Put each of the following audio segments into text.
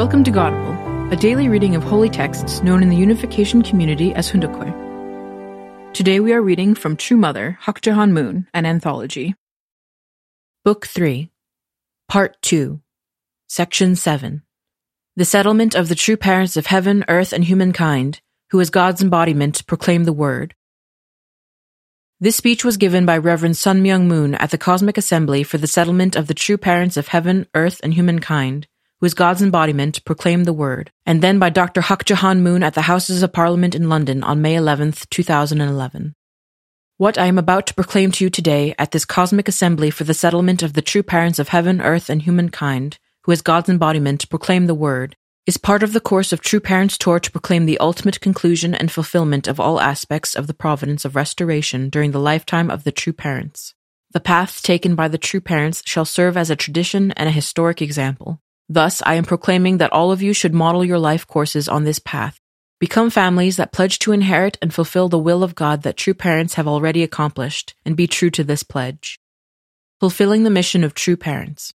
Welcome to Godible, a daily reading of holy texts known in the unification community as Hoon Dok Hwe. Today we are reading from True Mother, Hak Ja Han Moon, an anthology. Book 3, Part 2, Section 7 The Settlement of the True Parents of Heaven, Earth, and Humankind, who as God's embodiment proclaim the Word. This speech was given by Reverend Sun Myung Moon at the Cosmic Assembly for the Settlement of the True Parents of Heaven, Earth, and Humankind, who is God's embodiment, proclaimed the word, and then by Dr. Hak Ja Han Moon at the Houses of Parliament in London on May 11, 2011. What I am about to proclaim to you today at this cosmic assembly for the settlement of the true parents of heaven, earth, and humankind, who is God's embodiment proclaim the word, is part of the course of True Parents Tour to proclaim the ultimate conclusion and fulfillment of all aspects of the providence of restoration during the lifetime of the true parents. The path taken by the true parents shall serve as a tradition and a historic example. Thus, I am proclaiming that all of you should model your life courses on this path. Become families that pledge to inherit and fulfill the will of God that true parents have already accomplished, and be true to this pledge. Fulfilling the mission of true parents.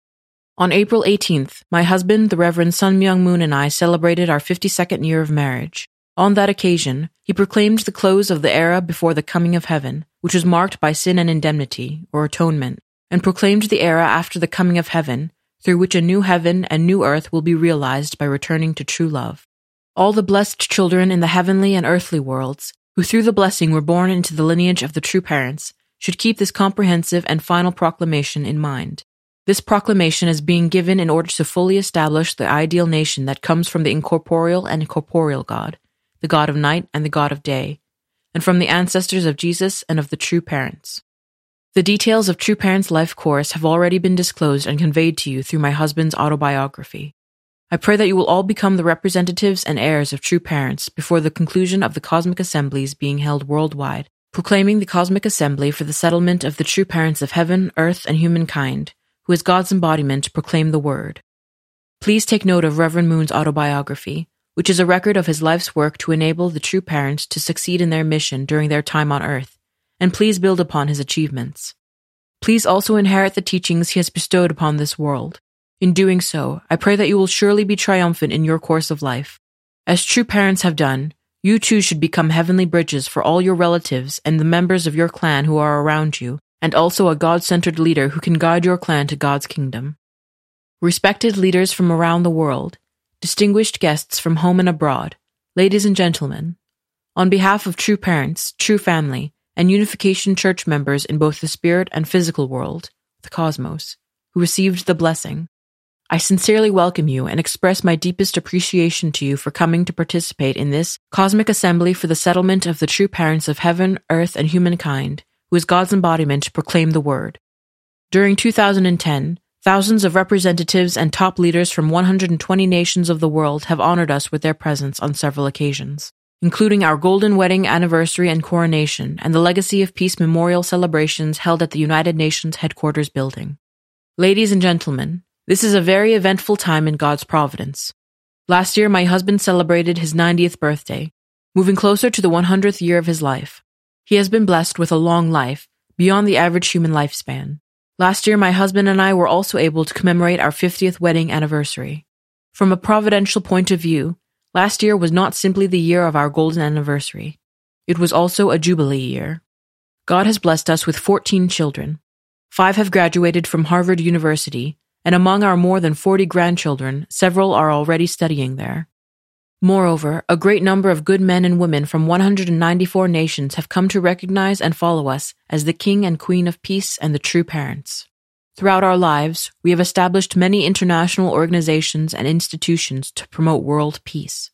On April 18th, my husband, the Reverend Sun Myung Moon, and I celebrated our 52nd year of marriage. On that occasion, he proclaimed the close of the era before the coming of heaven, which was marked by sin and indemnity, or atonement, and proclaimed the era after the coming of heaven, through which a new heaven and new earth will be realized by returning to true love. All the blessed children in the heavenly and earthly worlds, who through the blessing were born into the lineage of the true parents, should keep this comprehensive and final proclamation in mind. This proclamation is being given in order to fully establish the ideal nation that comes from the incorporeal and corporeal God, the God of night and the God of day, and from the ancestors of Jesus and of the true parents. The details of True Parents' life course have already been disclosed and conveyed to you through my husband's autobiography. I pray that you will all become the representatives and heirs of true parents before the conclusion of the cosmic assemblies being held worldwide, proclaiming the cosmic assembly for the settlement of the true parents of heaven, earth, and humankind, who as God's embodiment proclaim the word. Please take note of Reverend Moon's autobiography, which is a record of his life's work to enable the true parents to succeed in their mission during their time on earth and please build upon his achievements. Please also inherit the teachings he has bestowed upon this world. In doing so, I pray that you will surely be triumphant in your course of life. As true parents have done, you too should become heavenly bridges for all your relatives and the members of your clan who are around you, and also a God centered leader who can guide your clan to God's kingdom. Respected leaders from around the world, distinguished guests from home and abroad, ladies and gentlemen, on behalf of true parents, true family, and Unification Church members in both the spirit and physical world, the cosmos, who received the blessing. I sincerely welcome you and express my deepest appreciation to you for coming to participate in this cosmic assembly for the settlement of the true parents of heaven, earth, and humankind, who is God's embodiment to proclaim the word. During 2010, thousands of representatives and top leaders from 120 nations of the world have honored us with their presence on several occasions including our golden wedding anniversary and coronation, and the Legacy of Peace memorial celebrations held at the United Nations headquarters building. Ladies and gentlemen, this is a very eventful time in God's providence. Last year, my husband celebrated his 90th birthday, moving closer to the 100th year of his life. He has been blessed with a long life, beyond the average human lifespan. Last year, my husband and I were also able to commemorate our 50th wedding anniversary. From a providential point of view, Last year was not simply the year of our golden anniversary. It was also a jubilee year. God has blessed us with 14 children. Five have graduated from Harvard University, and among our more than 40 grandchildren, several are already studying there. Moreover, a great number of good men and women from 194 nations have come to recognize and follow us as the King and Queen of Peace and the true parents. Throughout our lives, we have established many international organizations and institutions to promote world peace.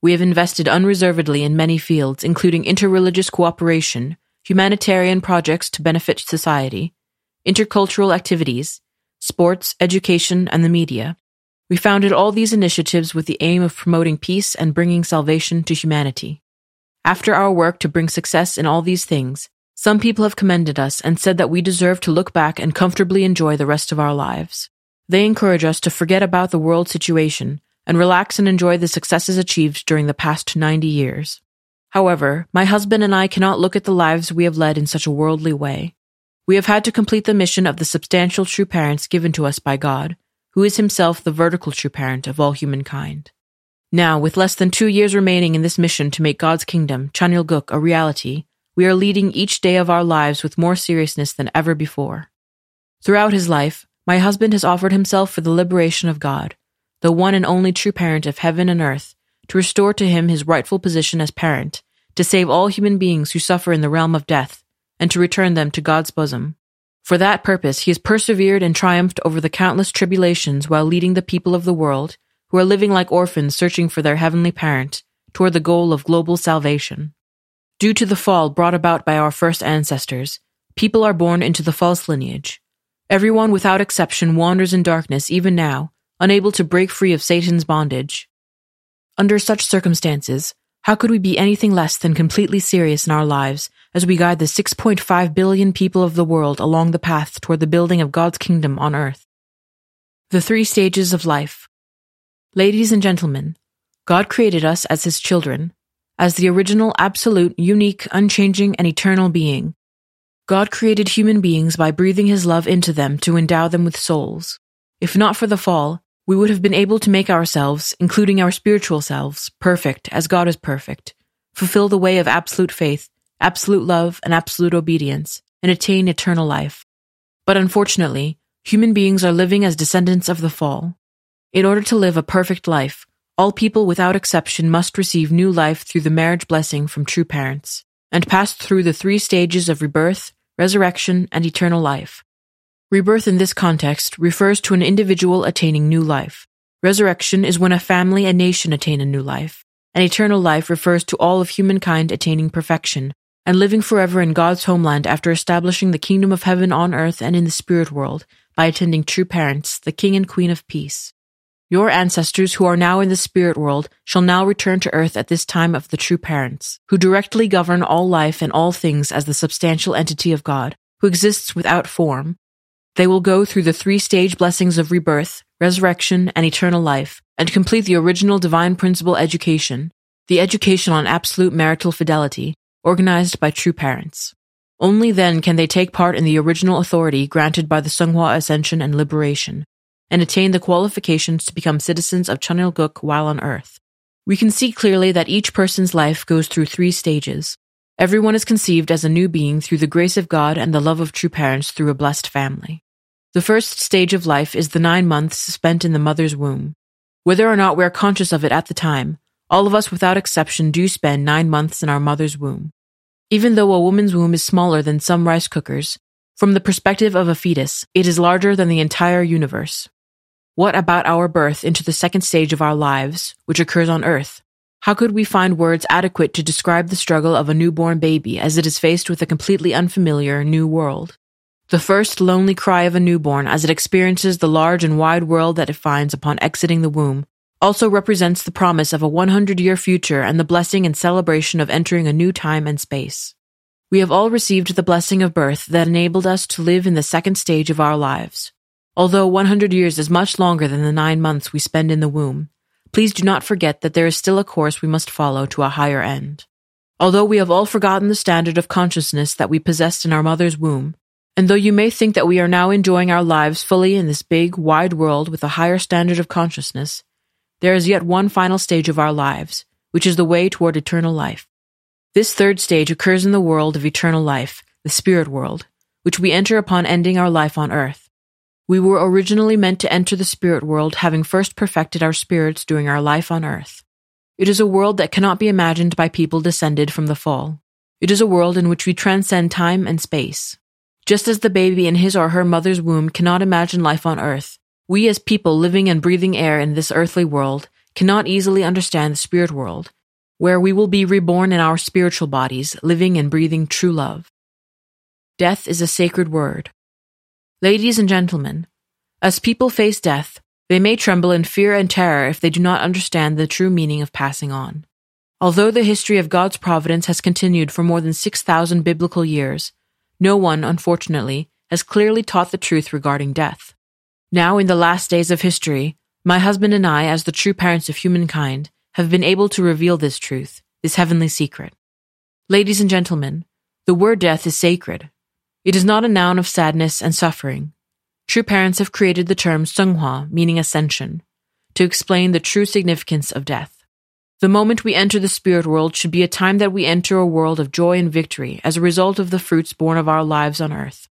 We have invested unreservedly in many fields, including interreligious cooperation, humanitarian projects to benefit society, intercultural activities, sports, education, and the media. We founded all these initiatives with the aim of promoting peace and bringing salvation to humanity. After our work to bring success in all these things, some people have commended us and said that we deserve to look back and comfortably enjoy the rest of our lives. They encourage us to forget about the world situation and relax and enjoy the successes achieved during the past 90 years. However, my husband and I cannot look at the lives we have led in such a worldly way. We have had to complete the mission of the substantial true parents given to us by God, who is himself the vertical true parent of all humankind. Now, with less than two years remaining in this mission to make God's kingdom, Cheon Il Guk, a reality, we are leading each day of our lives with more seriousness than ever before. Throughout his life, my husband has offered himself for the liberation of God, the one and only true parent of heaven and earth, to restore to him his rightful position as parent, to save all human beings who suffer in the realm of death, and to return them to God's bosom. For that purpose, he has persevered and triumphed over the countless tribulations while leading the people of the world, who are living like orphans searching for their heavenly parent, toward the goal of global salvation. Due to the fall brought about by our first ancestors, people are born into the false lineage. Everyone without exception wanders in darkness even now, unable to break free of Satan's bondage. Under such circumstances, how could we be anything less than completely serious in our lives as we guide the 6.5 billion people of the world along the path toward the building of God's kingdom on earth? The three stages of life. Ladies and gentlemen, God created us as his children, as the original, absolute, unique, unchanging, and eternal being. God created human beings by breathing his love into them to endow them with souls. If not for the fall, we would have been able to make ourselves, including our spiritual selves, perfect as God is perfect, fulfill the way of absolute faith, absolute love, and absolute obedience, and attain eternal life. But unfortunately, human beings are living as descendants of the fall. In order to live a perfect life, all people without exception must receive new life through the marriage blessing from true parents, and pass through the three stages of rebirth, resurrection, and eternal life. Rebirth in this context refers to an individual attaining new life. Resurrection is when a family and nation attain a new life. And eternal life refers to all of humankind attaining perfection and living forever in God's homeland after establishing the kingdom of heaven on earth and in the spirit world by attending true parents, the King and Queen of Peace. Your ancestors who are now in the spirit world shall now return to earth at this time of the true parents, who directly govern all life and all things as the substantial entity of God, who exists without form, they will go through the three stage blessings of rebirth, resurrection, and eternal life, and complete the original divine principle education, the education on absolute marital fidelity, organized by true parents. Only then can they take part in the original authority granted by the Seonghwa Ascension and Liberation, and attain the qualifications to become citizens of Cheon Il Guk while on earth. We can see clearly that each person's life goes through three stages. Everyone is conceived as a new being through the grace of God and the love of true parents through a blessed family. The first stage of life is the nine months spent in the mother's womb. Whether or not we are conscious of it at the time, all of us without exception do spend nine months in our mother's womb. Even though a woman's womb is smaller than some rice cookers, from the perspective of a fetus, it is larger than the entire universe. What about our birth into the second stage of our lives, which occurs on Earth? How could we find words adequate to describe the struggle of a newborn baby as it is faced with a completely unfamiliar new world? The first lonely cry of a newborn as it experiences the large and wide world that it finds upon exiting the womb also represents the promise of a 100 year future and the blessing and celebration of entering a new time and space. We have all received the blessing of birth that enabled us to live in the second stage of our lives. Although 100 years is much longer than the nine months we spend in the womb, please do not forget that there is still a course we must follow to a higher end. Although we have all forgotten the standard of consciousness that we possessed in our mother's womb, and though you may think that we are now enjoying our lives fully in this big, wide world with a higher standard of consciousness, there is yet one final stage of our lives, which is the way toward eternal life. This third stage occurs in the world of eternal life, the spirit world, which we enter upon ending our life on earth. We were originally meant to enter the spirit world having first perfected our spirits during our life on earth. It is a world that cannot be imagined by people descended from the fall. It is a world in which we transcend time and space. Just as the baby in his or her mother's womb cannot imagine life on earth, we as people living and breathing air in this earthly world cannot easily understand the spirit world, where we will be reborn in our spiritual bodies, living and breathing true love. Death is a sacred word. Ladies and gentlemen, as people face death, they may tremble in fear and terror if they do not understand the true meaning of passing on. Although the history of God's providence has continued for more than 6,000 biblical years, no one, unfortunately, has clearly taught the truth regarding death. Now, in the last days of history, my husband and I, as the true parents of humankind, have been able to reveal this truth, this heavenly secret. Ladies and gentlemen, the word death is sacred. It is not a noun of sadness and suffering. true parents have created the term Seonghwa, meaning ascension, to explain the true significance of death. The moment we enter the spirit world should be a time that we enter a world of joy and victory as a result of the fruits born of our lives on earth.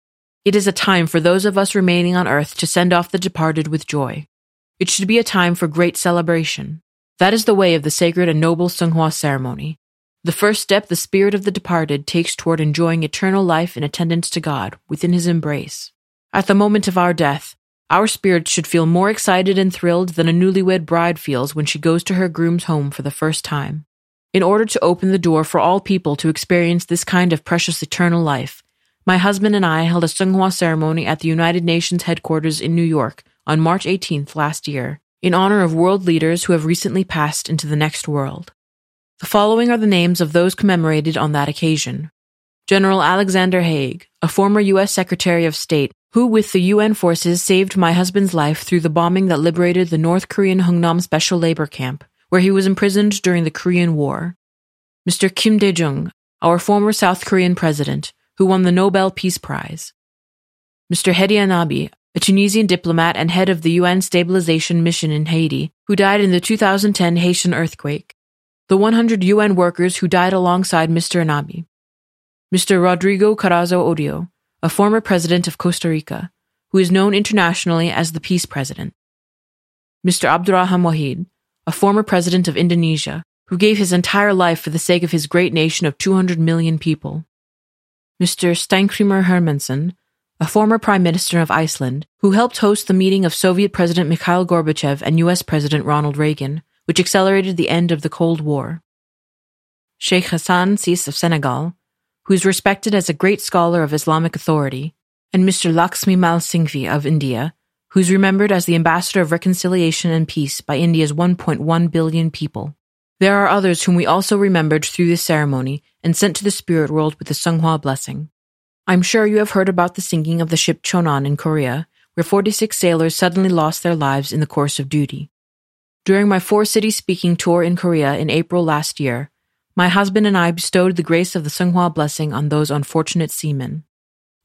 It is a time for those of us remaining on earth to send off the departed with joy. It should be a time for great celebration. That is the way of the sacred and noble Seonghwa ceremony. The first step the spirit of the departed takes toward enjoying eternal life in attendance to God within his embrace. At the moment of our death, our spirits should feel more excited and thrilled than a newlywed bride feels when she goes to her groom's home for the first time. In order to open the door for all people to experience this kind of precious eternal life, my husband and I held a Seonghwa ceremony at the United Nations headquarters in New York on March 18th last year, in honor of world leaders who have recently passed into the next world. The following are the names of those commemorated on that occasion. General Alexander Haig, a former U.S. Secretary of State, who with the UN forces saved my husband's life through the bombing that liberated the North Korean Hungnam Special Labor Camp, where he was imprisoned during the Korean War. Mr. Kim Dae-jung, our former South Korean president, who won the Nobel Peace Prize. Mr. Hedi Annabi, a Tunisian diplomat and head of the UN Stabilization Mission in Haiti, who died in the 2010 Haitian earthquake. The 100 UN workers who died alongside Mr. Annabi. Mr. Rodrigo Carazo Odio, a former president of Costa Rica, who is known internationally as the Peace President. Mr. Abdurrahman Wahid, a former president of Indonesia, who gave his entire life for the sake of his great nation of 200 million people. Mr. Steingrímur Hermannsson, a former Prime Minister of Iceland, who helped host the meeting of Soviet President Mikhail Gorbachev and US President Ronald Reagan, which accelerated the end of the Cold War. Sheikh Hassan Cissé of Senegal, who is respected as a great scholar of Islamic authority, and Mr. Laxmi Mall Singhvi of India, who is remembered as the ambassador of reconciliation and peace by India's 1.1 billion people. There are others whom we also remembered through this ceremony and sent to the spirit world with the Seonghwa blessing. I'm sure you have heard about the sinking of the ship Cheonan in Korea, where 46 sailors suddenly lost their lives in the course of duty. During my four city speaking tour in Korea in April last year, my husband and I bestowed the grace of the Seonghwa blessing on those unfortunate seamen.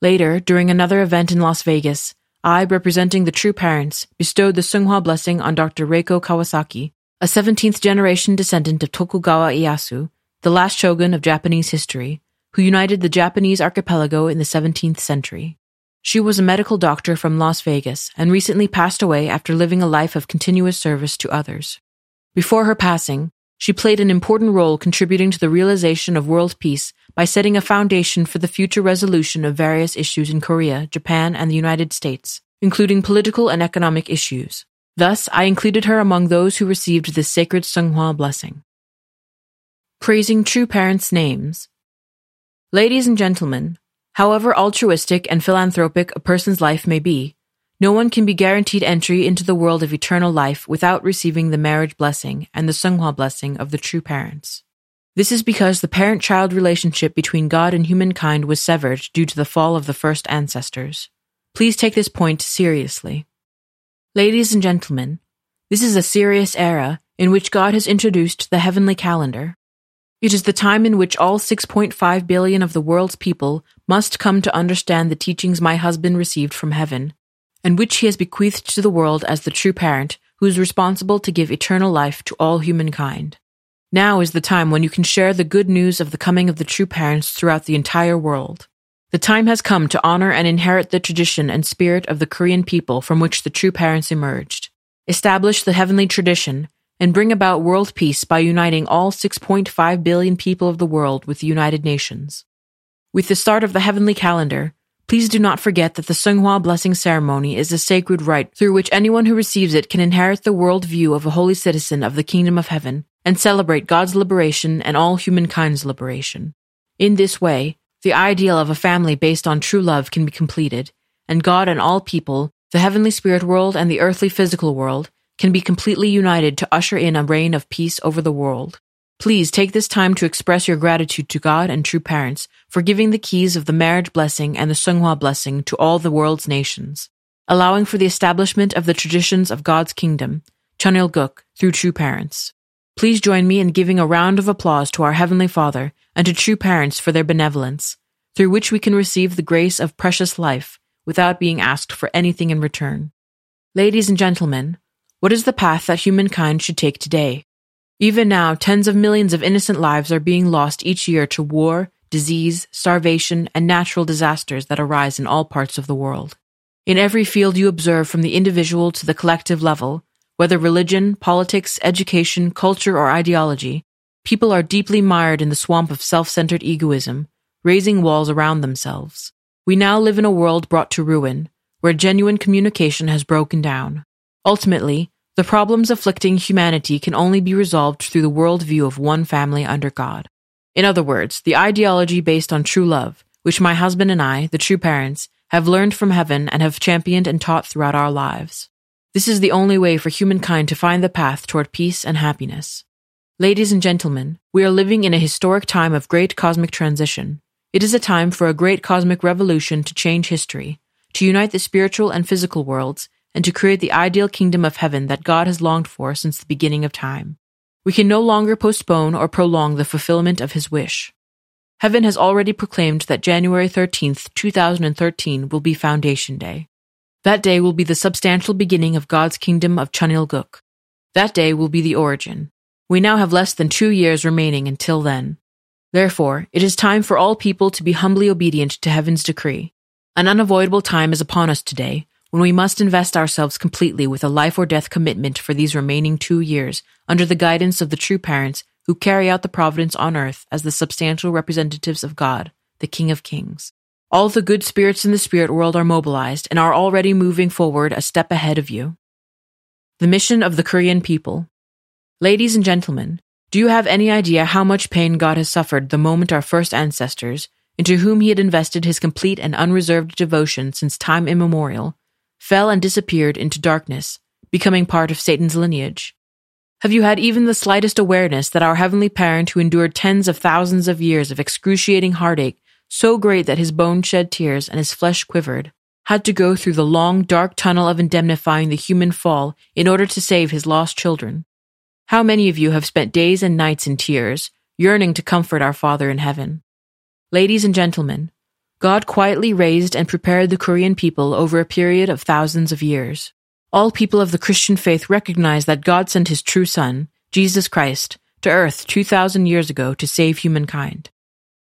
Later, during another event in Las Vegas, I, representing the true parents, bestowed the Seonghwa blessing on Dr. Reiko Kawasaki, a 17th generation descendant of Tokugawa Ieyasu, the last shogun of Japanese history, who united the Japanese archipelago in the 17th century. She was a medical doctor from Las Vegas and recently passed away after living a life of continuous service to others. Before her passing, she played an important role contributing to the realization of world peace by setting a foundation for the future resolution of various issues in Korea, Japan, and the United States, including political and economic issues. Thus, I included her among those who received this sacred Seonghwa blessing. Praising true parents' names. Ladies and gentlemen, however altruistic and philanthropic a person's life may be, no one can be guaranteed entry into the world of eternal life without receiving the marriage blessing and the Seonghwa blessing of the true parents. This is because the parent child relationship between God and humankind was severed due to the fall of the first ancestors. Please take this point seriously. Ladies and gentlemen, this is a serious era in which God has introduced the heavenly calendar. It is the time in which all 6.5 billion of the world's people must come to understand the teachings my husband received from heaven, and which he has bequeathed to the world as the true parent who is responsible to give eternal life to all humankind. Now is the time when you can share the good news of the coming of the true parents throughout the entire world. The time has come to honor and inherit the tradition and spirit of the Korean people from which the true parents emerged, establish the heavenly tradition, and bring about world peace by uniting all 6.5 billion people of the world with the United Nations. With the start of the heavenly calendar, please do not forget that the Seonghwa blessing ceremony is a sacred rite through which anyone who receives it can inherit the world view of a holy citizen of the kingdom of heaven and celebrate God's liberation and all humankind's liberation. In this way, the ideal of a family based on true love can be completed, and God and all people, the heavenly spirit world and the earthly physical world, can be completely united to usher in a reign of peace over the world. Please take this time to express your gratitude to God and true parents for giving the keys of the marriage blessing and the Seonghwa blessing to all the world's nations, allowing for the establishment of the traditions of God's kingdom, Cheon Il Guk, through true parents. Please join me in giving a round of applause to our Heavenly Father and to true parents for their benevolence, through which we can receive the grace of precious life, without being asked for anything in return. Ladies and gentlemen, what is the path that humankind should take today? Even now, tens of millions of innocent lives are being lost each year to war, disease, starvation, and natural disasters that arise in all parts of the world. In every field you observe from the individual to the collective level, whether religion, politics, education, culture, or ideology, people are deeply mired in the swamp of self-centered egoism, raising walls around themselves. We now live in a world brought to ruin, where genuine communication has broken down. Ultimately, the problems afflicting humanity can only be resolved through the worldview of one family under God. In other words, the ideology based on true love, which my husband and I, the true parents, have learned from heaven and have championed and taught throughout our lives. This is the only way for humankind to find the path toward peace and happiness. Ladies and gentlemen, we are living in a historic time of great cosmic transition. It is a time for a great cosmic revolution to change history, to unite the spiritual and physical worlds, and to create the ideal kingdom of heaven that God has longed for since the beginning of time. We can no longer postpone or prolong the fulfillment of his wish. Heaven has already proclaimed that January 13th, 2013 will be Foundation Day. That day will be the substantial beginning of God's kingdom of Cheon Il Guk. That day will be the origin. We now have less than two years remaining until then. Therefore, it is time for all people to be humbly obedient to heaven's decree. An unavoidable time is upon us today when we must invest ourselves completely with a life or death commitment for these remaining two years under the guidance of the true parents who carry out the providence on earth as the substantial representatives of God, the King of Kings. All the good spirits in the spirit world are mobilized and are already moving forward a step ahead of you. The mission of the Korean people. Ladies and gentlemen, do you have any idea how much pain God has suffered the moment our first ancestors, into whom he had invested his complete and unreserved devotion since time immemorial, fell and disappeared into darkness, becoming part of Satan's lineage? Have you had even the slightest awareness that our Heavenly Parent, who endured tens of thousands of years of excruciating heartache, so great that his bones shed tears and his flesh quivered, had to go through the long, dark tunnel of indemnifying the human fall in order to save his lost children? How many of you have spent days and nights in tears, yearning to comfort our Father in heaven? Ladies and gentlemen, God quietly raised and prepared the Korean people over a period of thousands of years. All people of the Christian faith recognize that God sent his true Son, Jesus Christ, to earth 2,000 years ago to save humankind.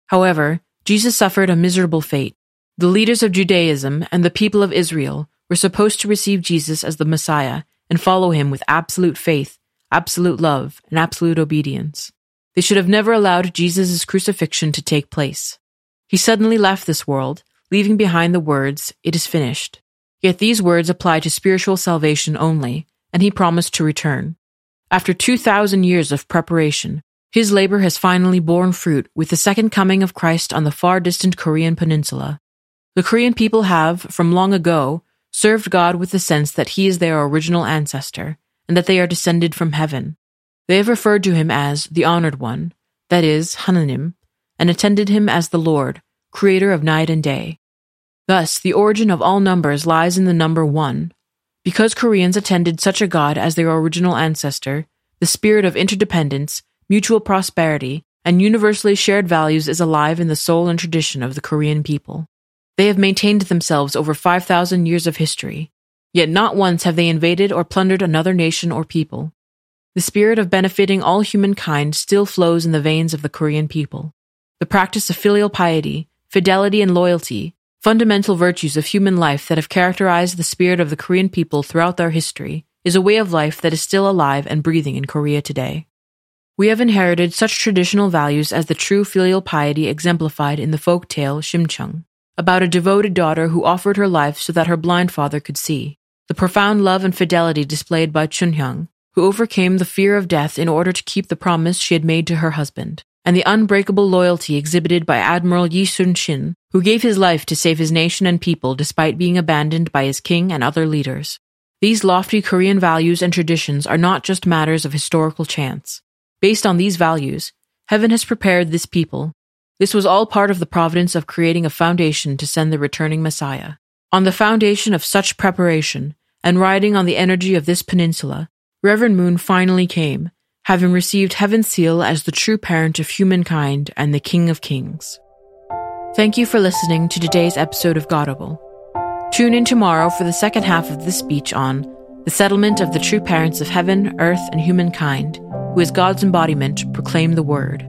However, Jesus suffered a miserable fate. The leaders of Judaism and the people of Israel were supposed to receive Jesus as the Messiah and follow him with absolute faith, absolute love, and absolute obedience. They should have never allowed Jesus' crucifixion to take place. He suddenly left this world, leaving behind the words, It is finished. Yet these words apply to spiritual salvation only, and he promised to return. After 2,000 years of preparation, his labor has finally borne fruit with the second coming of Christ on the far distant Korean peninsula. The Korean people have, from long ago, served God with the sense that he is their original ancestor, and that they are descended from heaven. They have referred to him as the Honored One, that is, Hananim, and attended him as the Lord, creator of night and day. Thus, the origin of all numbers lies in the number one. Because Koreans attended such a god as their original ancestor, the spirit of interdependence, mutual prosperity, and universally shared values is alive in the soul and tradition of the Korean people. They have maintained themselves over 5,000 years of history, yet not once have they invaded or plundered another nation or people. The spirit of benefiting all humankind still flows in the veins of the Korean people. The practice of filial piety, fidelity, and loyalty fundamental virtues of human life that have characterized the spirit of the Korean people throughout their history, is a way of life that is still alive and breathing in Korea today. We have inherited such traditional values as the true filial piety exemplified in the folk tale Shimcheong, about a devoted daughter who offered her life so that her blind father could see, the profound love and fidelity displayed by Chunhyang, who overcame the fear of death in order to keep the promise she had made to her husband, and the unbreakable loyalty exhibited by Admiral Yi Sun Shin, who gave his life to save his nation and people despite being abandoned by his king and other leaders. These lofty Korean values and traditions are not just matters of historical chance. Based on these values, heaven has prepared this people. This was all part of the providence of creating a foundation to send the returning Messiah. On the foundation of such preparation, and riding on the energy of this peninsula, Reverend Moon finally came, having received heaven's seal as the true parent of humankind and the King of Kings. Thank you for listening to today's episode of Godible. Tune in tomorrow for the second half of this speech on the settlement of the true parents of heaven, earth, and humankind, who as God's embodiment proclaim the word.